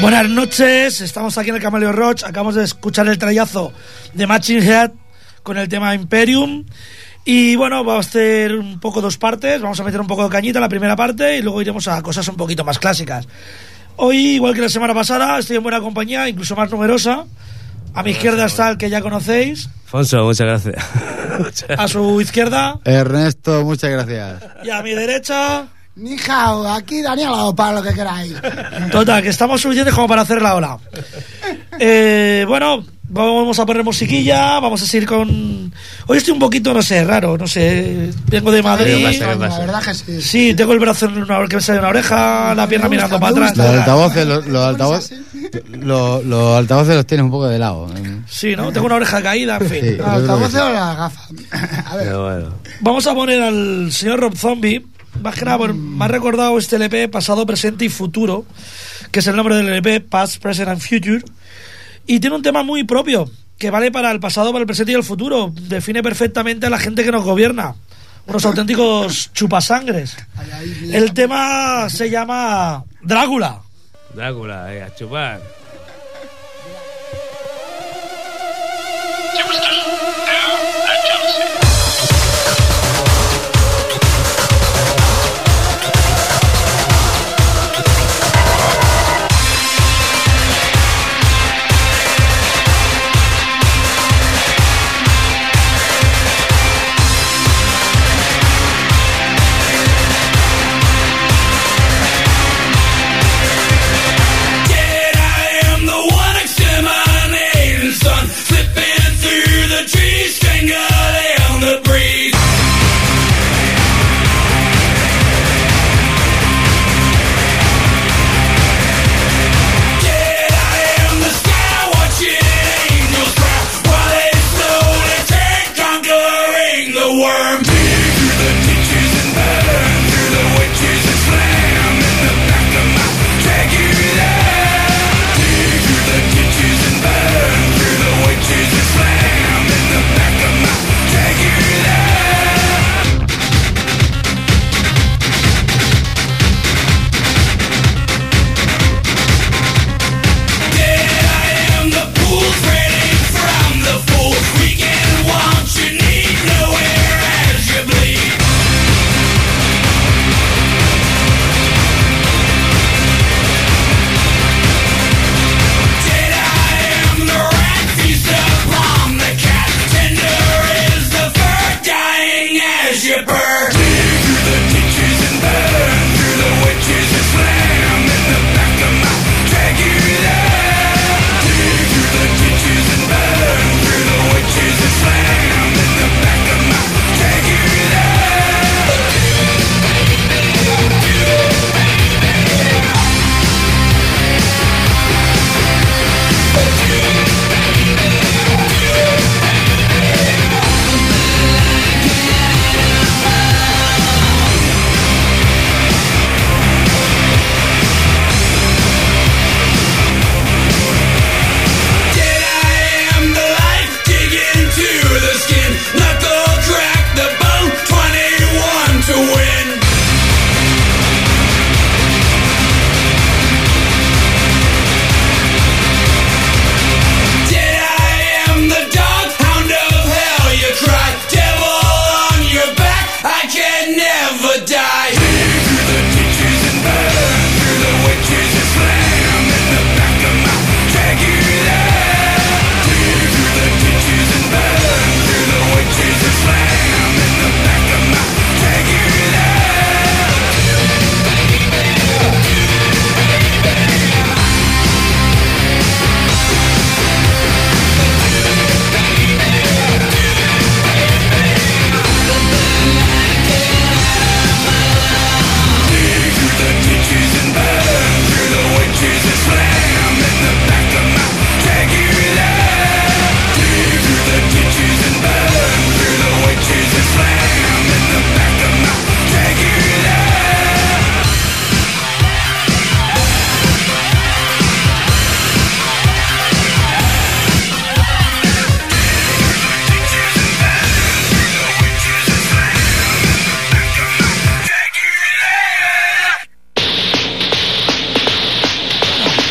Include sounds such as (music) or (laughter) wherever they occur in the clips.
Buenas noches, estamos aquí en el Camaleo Roach. Acabamos de escuchar el trayazo de Matching Head con el tema Imperium. Y bueno, vamos a hacer un poco dos partes. Vamos a meter un poco de cañita en la primera parte y luego iremos a cosas un poquito más clásicas. Hoy, igual que la semana pasada, estoy en buena compañía, incluso más numerosa. A mi izquierda está el que ya conocéis. Fonso, muchas gracias. A su izquierda. Ernesto, muchas gracias. Y a mi derecha. Ni hao, aquí Daniel o para lo que queráis. (laughs) Total, que estamos suficientes como para hacer la ola. Eh, bueno, vamos a poner musiquilla, vamos a seguir con... Hoy estoy un poquito, no sé, raro, no sé, vengo de Madrid. La verdad que sí. Sí, tengo el brazo en una, que me sale una oreja, la pierna gusta, mirando para atrás. Los altavoces, los, los altavoces, así? los, los altavoces los tienes un poco de lado. ¿eh? Sí, ¿no? Tengo una oreja caída, en fin. Sí. ¿La altavoces o la gafa? A ver, bueno. Vamos a poner al señor Rob Zombie. Más que nada, por- me ha recordado este LP pasado, presente y futuro, que es el nombre del LP, Past, Present and Future. Y tiene un tema muy propio, que vale para el pasado, para el presente y el futuro. Define perfectamente a la gente que nos gobierna. Unos auténticos chupasangres. El tema se llama Drácula. Drácula, eh, a chupar.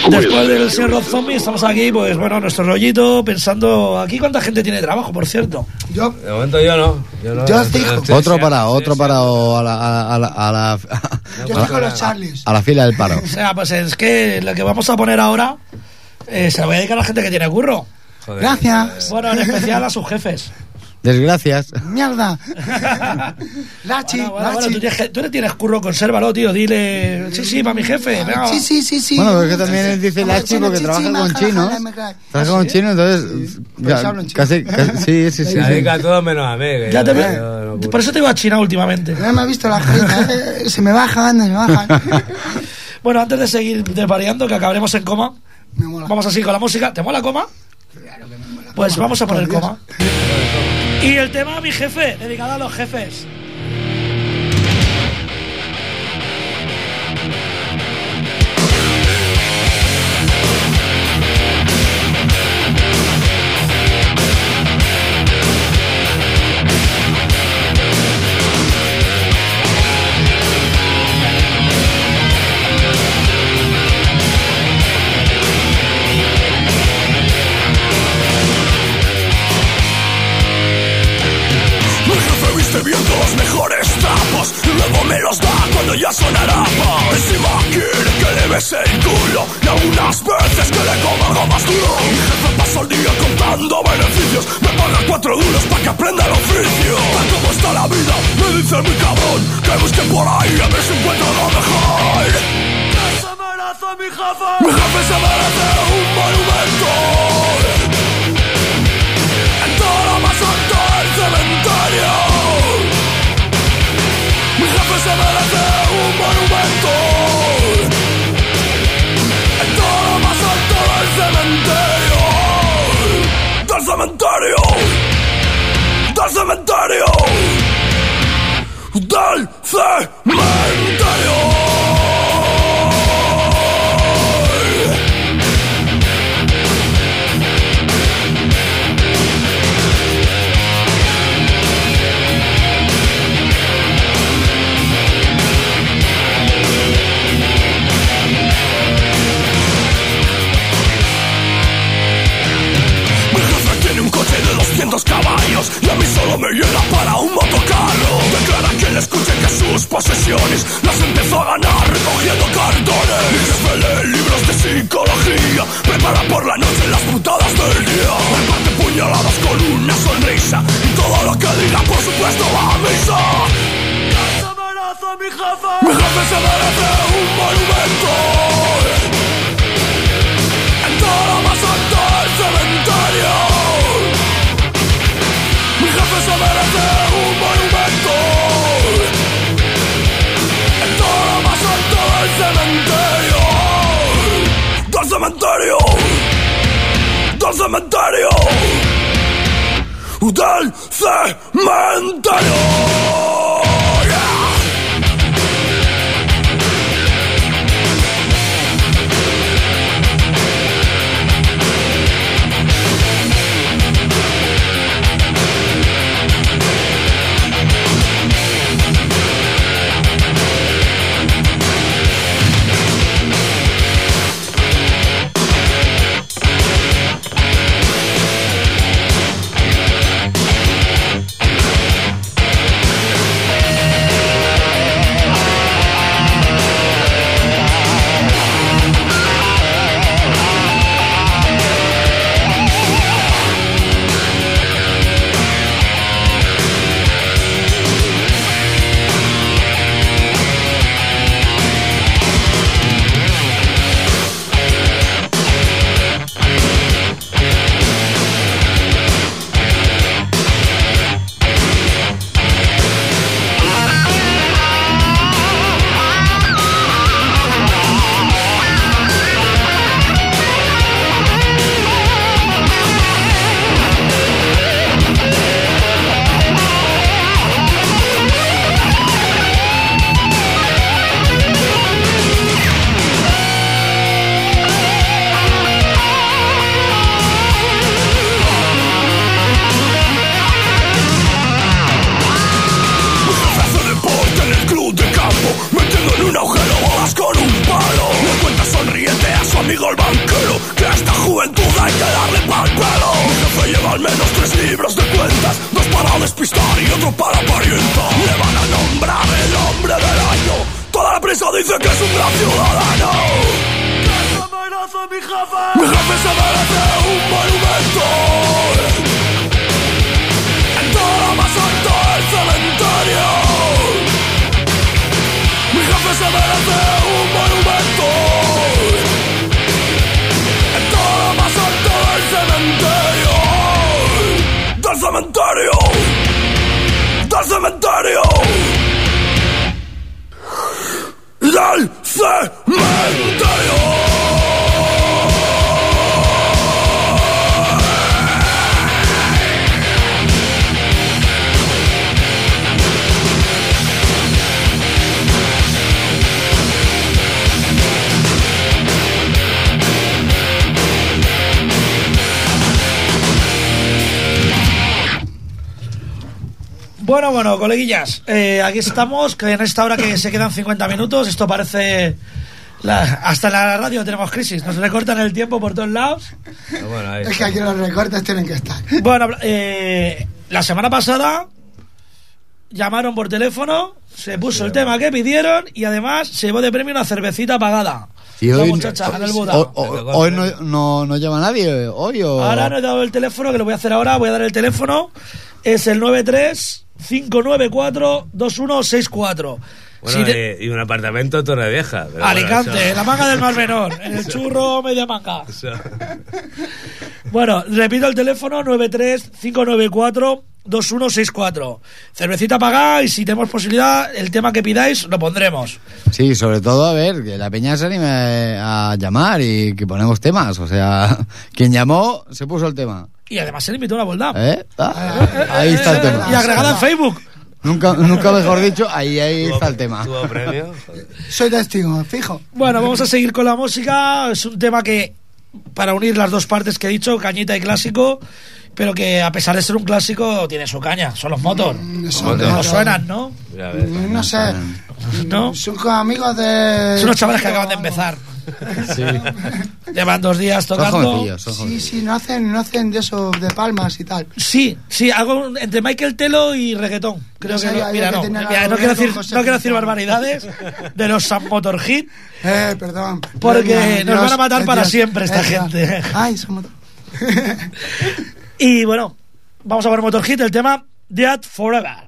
Después del señor Rob Zombie estamos aquí, pues bueno, nuestro rollito, pensando... Aquí cuánta gente tiene trabajo, por cierto. Yo, De momento yo no. Yo, no, Yo os digo. Otro parado, otro parado a la, a la, a la, a la, yo estoy con los Charlies. a la fila del paro. (laughs) O sea, pues es que lo que vamos a poner ahora eh, se lo voy a dedicar a la gente que tiene curro. Joder. Gracias. Bueno, en especial a sus jefes. Desgracias. Mierda. Lachi, Bueno, bueno, bueno, Lachi. tú, le tienes curro, consérvalo, tío. Dile, sí, sí, para mi jefe. venga. Sí, sí, sí, sí. Bueno, es que también dice Lachi porque chichi, trabaja con chinos. me. Trabaja con chinos, entonces. Ya, en chino. casi, casi- sí, sí, sí. Se dedica a todo menos a mí. que Ya te puedo. Por eso te iba a China últimamente. No me ha visto la carita, (laughs) eh, se me bajan, se me bajan. (laughs) Bueno, antes de seguir desvariando, que acabaremos en coma, Me mola. vamos así con la música. ¿Te mola coma? Pues vamos a poner coma. Y el tema, mi jefe, dedicado a los jefes. Sonará Encima quiere que le bese el culo Y algunas veces que le coma algo más duro. Mi jefe pasa el día contando beneficios. Me paga cuatro duros para que aprenda el oficio. Tal como está la vida, me dice mi cabrón Que busque por ahí a ver si encuentro lo mejor. ¿Qué se mi jefe? Mi jefe se merece un monumento. En todo lo más del cementerio. Se merece un monumento. En todo más alto del cementerio. Del cementerio. Del cementerio. Del cementerio. 200 caballos y a mí solo me llena para un motocarro. Declara que le escuche que sus posesiones las empezó a ganar recogiendo cartones. Mi jefe lee libros de psicología, prepara por la noche las putadas del día. Reparte puñaladas con una sonrisa y todo lo que diga por supuesto va a misa. Mi jefe se merece un monumento. Cementerio Del cementerio Del cementerio Bueno, bueno, coleguillas, eh, aquí estamos, que en esta hora que se quedan 50 minutos, esto parece... la- hasta en la radio tenemos crisis, nos recortan el tiempo por todos lados. Pero bueno, ahí Es que aquí los recortes tienen que estar. Bueno, eh, la semana pasada llamaron por teléfono, se puso el tema que pidieron y además se llevó de premio una cervecita pagada. Y hoy, muchacha en el Buda. o- o- hoy no, no, no llama nadie, hoy o... Ahora no he dado el teléfono, que lo voy a hacer ahora, voy a dar el teléfono. Es el 93 594 2164. Bueno, Si te- y, un apartamento en Torrevieja. pero bueno, Alicante, eso- la manga del Mar Menor, en el churro media manga. eso- (laughs) Bueno, repito el teléfono 93 594 2164. Cervecita pagada y si tenemos posibilidad, el tema que pidáis lo pondremos. Sí, sobre todo, a ver, que la peña se anime a llamar y que ponemos temas. O sea, (laughs) quien llamó se puso el tema. Y además se le invitó una boldad. ¿Eh? Ah, ahí está el tema. Y agregada en Facebook. Nunca, nunca mejor dicho, ahí, ahí ¿Tuvo- está el tema. ¿Tuvo premio? Joder. Soy testigo, fijo. Bueno, vamos a seguir con la música. Es un tema que, para unir las dos partes que he dicho, cañita y clásico, pero que a pesar de ser un clásico, tiene su caña. Son los motor. Son No suenan, ¿no? No sé. ¿No? Son como amigos de. Son unos chavales que acaban de empezar. Sí. Llevan dos días Son tocando. jovencillos, son Sí, jovencillos. sí, no hacen, no hacen de esos de palmas y tal. Sí, sí, algo entre Michael Telo y reggaetón. Creo No que no. yo Mira, que no, mira, quiero decir, José no quiero decir barbaridades de los Sam Motor Hit. (laughs) Eh, perdón. Porque nos van a matar para Dios, siempre esta gente. Ay, somos. (laughs) Y bueno, vamos a ver Motor Hit, el tema Dead Forever.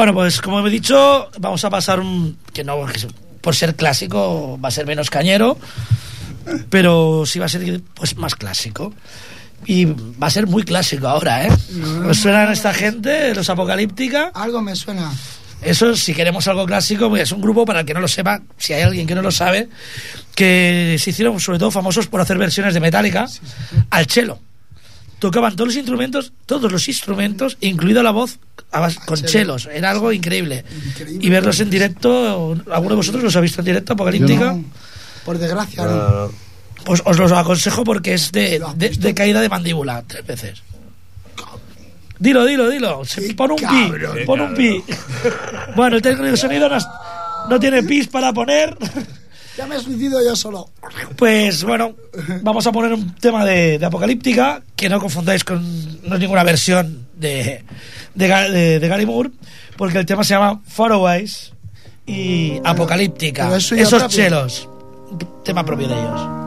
Bueno, pues como he dicho, vamos a pasar un. que no, por ser clásico va a ser menos cañero, pero sí va a ser pues más clásico. Y va a ser muy clásico ahora, ¿eh? ¿Os suenan esta gente, los Apocalíptica? Algo me suena. Eso, si queremos algo clásico, pues es un grupo, para el que no lo sepa, si hay alguien que no lo sabe, que se hicieron sobre todo famosos por hacer versiones de Metallica al cello. Tocaban todos los instrumentos, todos los instrumentos, incluida la voz, con chelos. Era algo increíble. Increíble. Y verlos en directo, ¿alguno de vosotros los ha visto en directo, Apocalíptica? No, por desgracia, No, no. Pues os los aconsejo porque es de, ¿Lo has de- caída de mandíbula, tres veces. Dilo, dilo, dilo. Se- pon un pi, pon un pi. Bueno, el técnico de sonido no, no tiene pis para poner. Ya me suicido yo solo. Pues bueno, vamos a poner un tema de, de Apocalíptica, que no confundáis con. No es ninguna versión de, de, de- de Gary Moore, porque el tema se llama Faraways y Apocalíptica. es suyo Esos propio. chelos. Tema propio de ellos.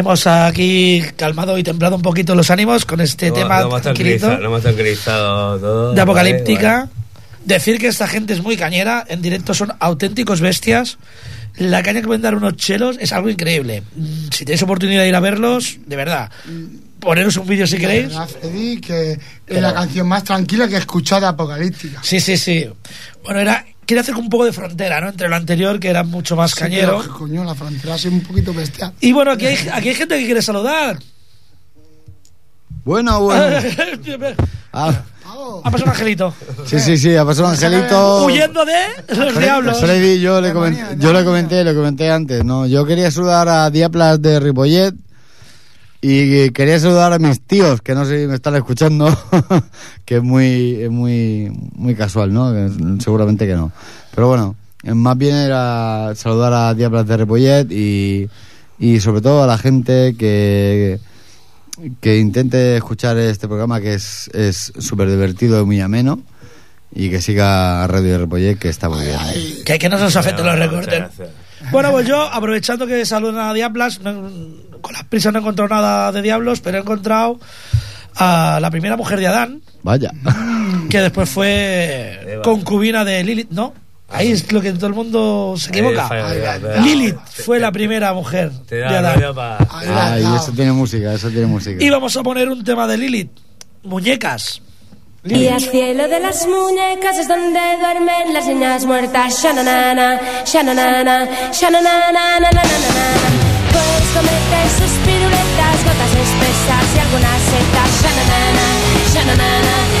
Hemos aquí calmado y templado un poquito los ánimos con este Lo- tema lo hemos tranquilito tranquilizado- lo hemos tranquilizado todo. de apocalíptica. Vale, Decir que esta gente es muy cañera, en directo son auténticos bestias. La caña que pueden dar unos chelos es algo increíble. Mm, Si tenéis oportunidad de ir a verlos, de verdad, poneros un vídeo si De queréis. verdad, Freddy, que es la canción más tranquila que he escuchado de Apocalíptica. Sí, sí, sí. Bueno, era quiere hacer un poco de frontera, ¿no? Entre lo anterior, que era mucho más Sí, cañero. pero, coño, la frontera es un poquito bestial. Y bueno, aquí hay, aquí hay gente que quiere saludar. Bueno, bueno. (laughs) Ah. Ha pasado un angelito. sí, sí, sí, ha pasado un angelito. Huyendo de los diablos. Freddy, yo le, comenté, yo le comenté, le comenté antes, ¿no? Yo quería saludar a Diaplas de Ripollet y quería saludar a mis tíos, que no sé si me están escuchando, (laughs) que es muy, es muy, muy casual, ¿no? Seguramente que no. Pero bueno, eh, más bien era saludar a Diaplas de Ripollet y, y sobre todo a la gente que, que intente escuchar este programa que es es súper divertido y muy ameno y que siga a Radio Ripollet que está muy bien. Que, que no se nos afecten los recortes. Bueno, pues yo, aprovechando que saludan a Diablas, no- con las prisas no he encontrado nada de Diablos, pero he encontrado a la primera mujer de Adán, Vaya. que después fue Eva. concubina de Lilith, ¿no? Ahí es lo que todo el mundo se equivoca. Lilith fue la primera mujer Te de da Adán. Ay, eso tiene música, eso tiene música. Y vamos a poner un tema de Lilith. Muñecas. Y al cielo de las muñecas es donde duermen las niñas muertas. Shananana, shananana, shananana, nananana. Pues comete sus piruletas, gotas espesas y algunas setas. Shananana, shananana,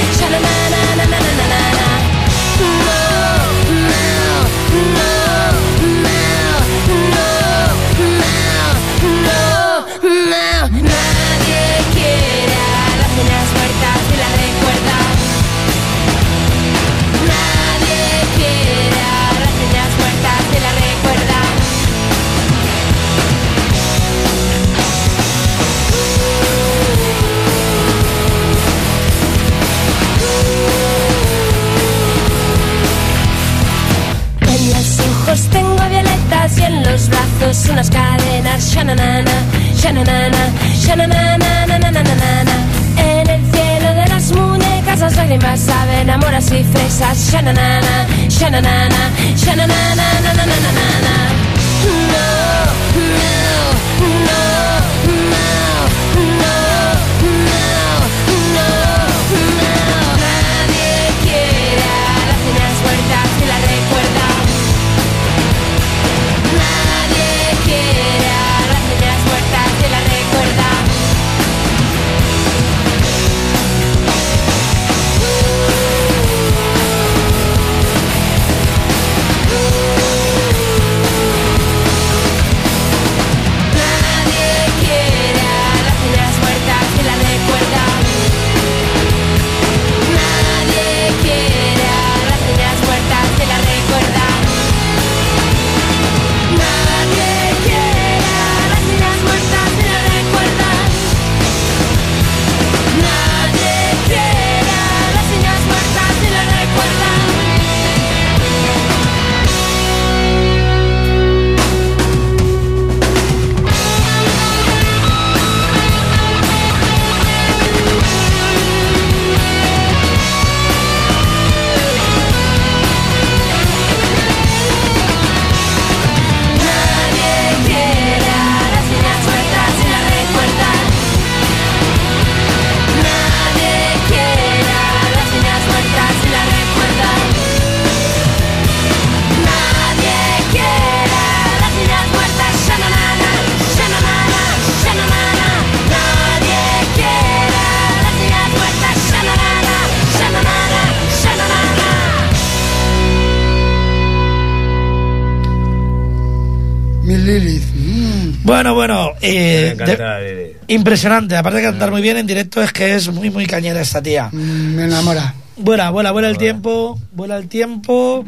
impresionante. Aparte de cantar muy bien en directo, es que es muy, muy cañera esta tía. Mm, Me enamora. Vuela, vuela, vuela el tiempo, vuela el tiempo.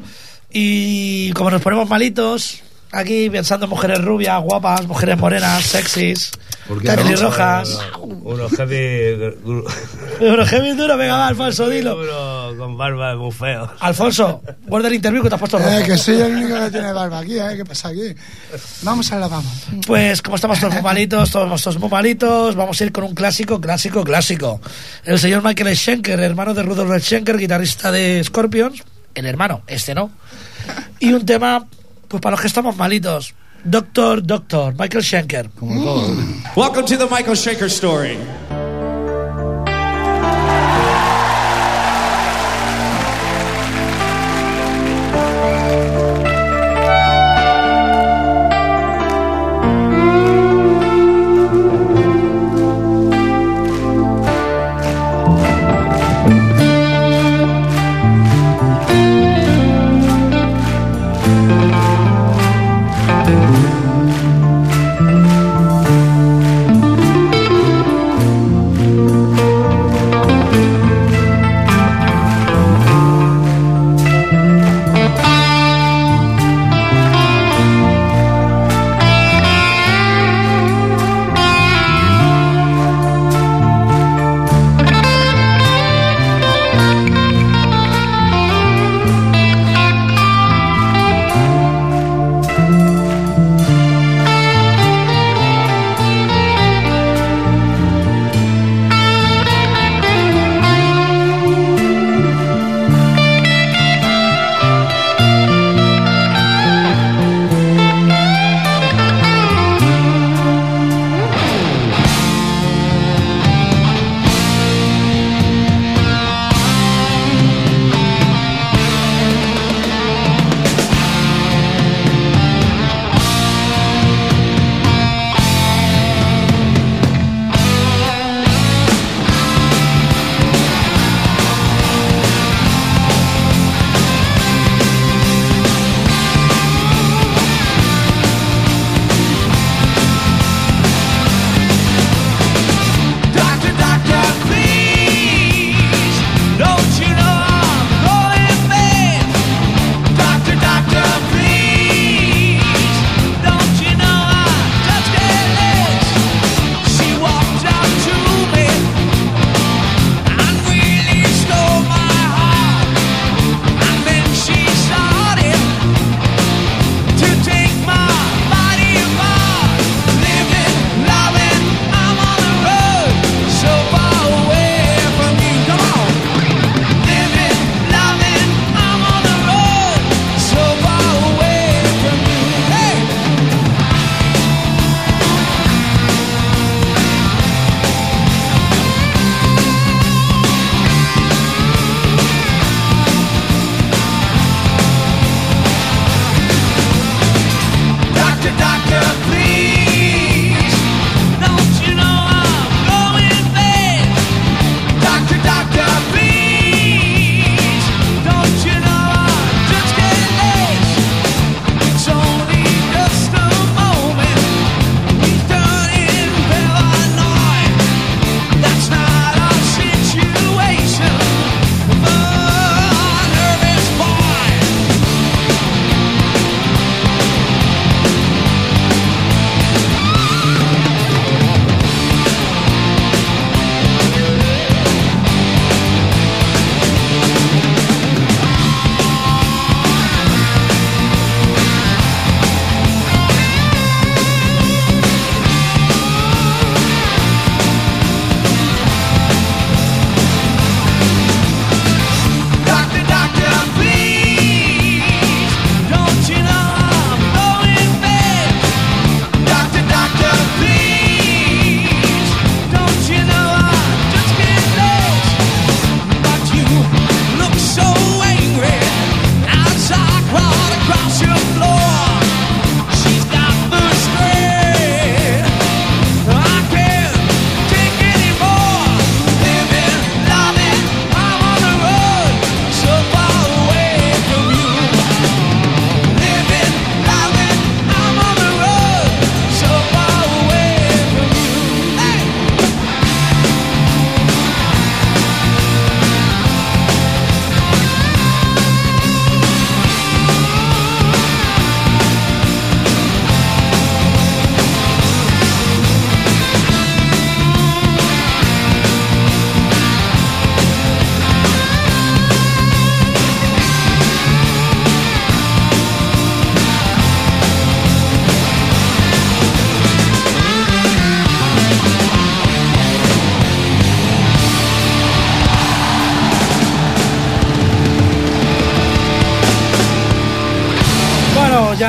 Y como nos ponemos malitos, aquí pensando en mujeres rubias, guapas, mujeres morenas, sexys, ¿Por qué pelirrojas. Unos heavy. Pero (laughs) heavy duro, venga, va, Alfonso, dilo. Uno con barba muy feo. Alfonso, guarda el interview que te has puesto rojo. Eh, que soy el único que tiene barba aquí, ¿eh? ¿Qué pasa aquí? Vamos a la vamos. Pues como estamos todos muy malitos, todos todos muy malitos, vamos a ir con un clásico, clásico, clásico. El señor Michael Schenker, hermano de Rudolf Schenker, guitarrista de Scorpions. El hermano, este no. Y un tema, pues para los que estamos malitos. Doctor, Doctor, Michael Schenker. Welcome to the Michael Schenker story.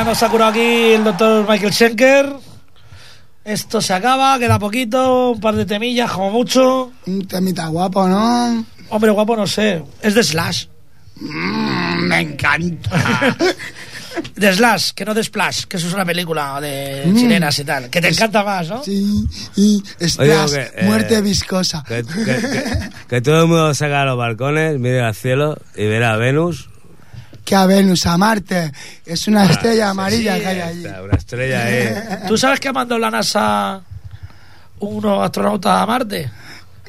Ya nos ha curado aquí el doctor Michael Schenker. Esto se acaba, queda poquito, un par de temillas, como mucho. Un temita guapo, ¿no? Hombre, guapo, no sé. Es de Slash. Mm, me encanta. (laughs) De Slash, que no de Splash, que eso es una película de Mm. chilenas y tal. Que te encanta más, ¿no? Sí, y Oye, Splash, que, eh, muerte viscosa. Que, que- que- que todo el mundo salga a los balcones, mire al cielo y verá a Venus. Que a Venus, a Marte, es una estrella amarilla que hay allí. Está Una estrella ahí. (laughs) ¿Tú sabes que ha mandado la NASA unos astronautas a Marte?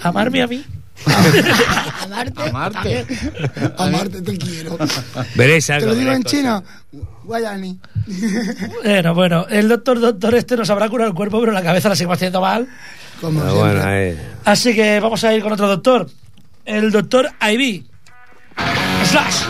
¿A amarme a mí? (laughs) A Marte, A Marte. (laughs) a Marte te quiero. Veréis Te algo. lo digo en chino. Guayani. Bueno, bueno, el doctor doctor este nos habrá curado el cuerpo, pero la cabeza la seguimos haciendo mal. Como Pero siempre. bueno, ahí. Así que vamos a ir con otro doctor. El doctor Ivy. Slash.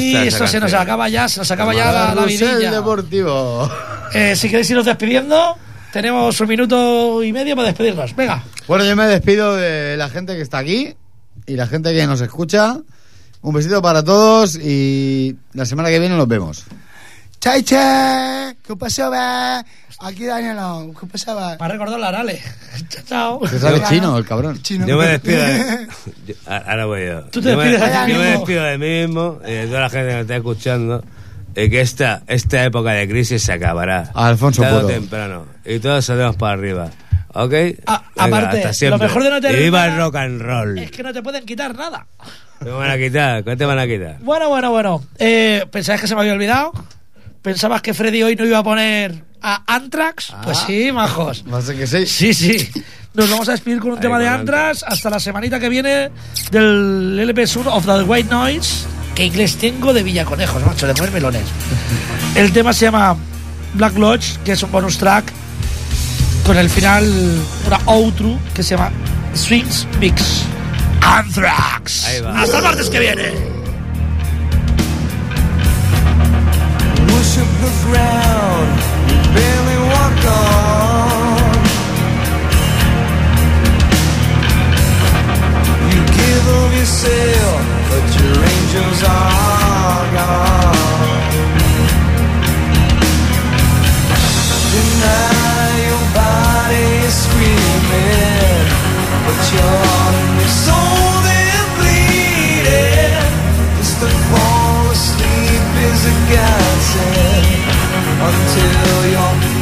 Bueno. Aquí Esta es esto la se nos acaba ya, se nos acaba ya la, la vidilla. deportivo. Eh, si queréis irnos despidiendo, tenemos un minuto y medio para despedirnos. Venga. Bueno, yo me despido de la gente que está aquí y la gente que nos escucha. Un besito para todos y la semana que viene nos vemos. Chai, che. ¿Qué pasaba? Aquí Danielo. ¿Qué pasaba? Me ha recordado la Arale. (laughs) chao, chao. Que sabe chino, el cabrón. Chino. Yo me despido de... (laughs) yo- ahora voy yo. Tú te yo me, despides de ti yo me mismo. despido de mí mismo y de toda la gente que me está escuchando. Y que esta, esta época de crisis se acabará. Alfonso Puro. temprano. Y todos salimos para arriba. ¿Ok? Ah, Venga, aparte, hasta lo mejor de no tener Y viva el rock and roll. Es que no te pueden quitar nada. ¿Qué me van a quitar? ¿Qué te van a quitar? Bueno, bueno, bueno. Eh, ¿Pensáis que se me había olvidado? ¿Pensabas que Freddy hoy no iba a poner a Anthrax? Pues Ah. sí, majos. (laughs) Ser que sí. Sí, sí. Nos vamos a despedir con un Ahí tema de con Anthrax hasta la semanita que viene del LP Sur of the White Noise. Que inglés tengo de Villaconejos, macho, de mover melones. (laughs) El tema se llama Black Lodge, que es un bonus track con el final una outro que se llama Swings Mix. Anthrax. Hasta el martes que viene. Worship the ground, you barely walk on. You give of yourself, but your angels are gone. Deny your body is screaming, but your until you're